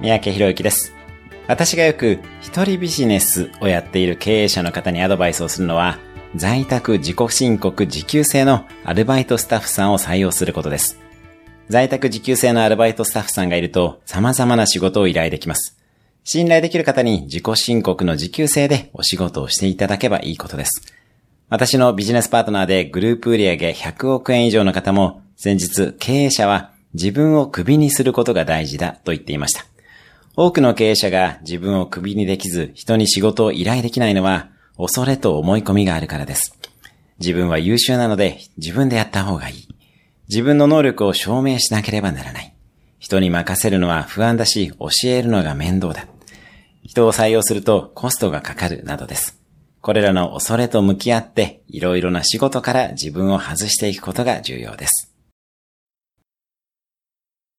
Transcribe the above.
三宅博之です。私がよく一人ビジネスをやっている経営者の方にアドバイスをするのは、在宅自己申告時給制のアルバイトスタッフさんを採用することです。在宅時給制のアルバイトスタッフさんがいると様々な仕事を依頼できます。信頼できる方に自己申告の時給制でお仕事をしていただけばいいことです。私のビジネスパートナーでグループ売上100億円以上の方も先日経営者は自分をクビにすることが大事だと言っていました。多くの経営者が自分をクビにできず人に仕事を依頼できないのは恐れと思い込みがあるからです。自分は優秀なので自分でやった方がいい。自分の能力を証明しなければならない。人に任せるのは不安だし教えるのが面倒だ。人を採用するとコストがかかるなどです。これらの恐れと向き合っていろいろな仕事から自分を外していくことが重要です。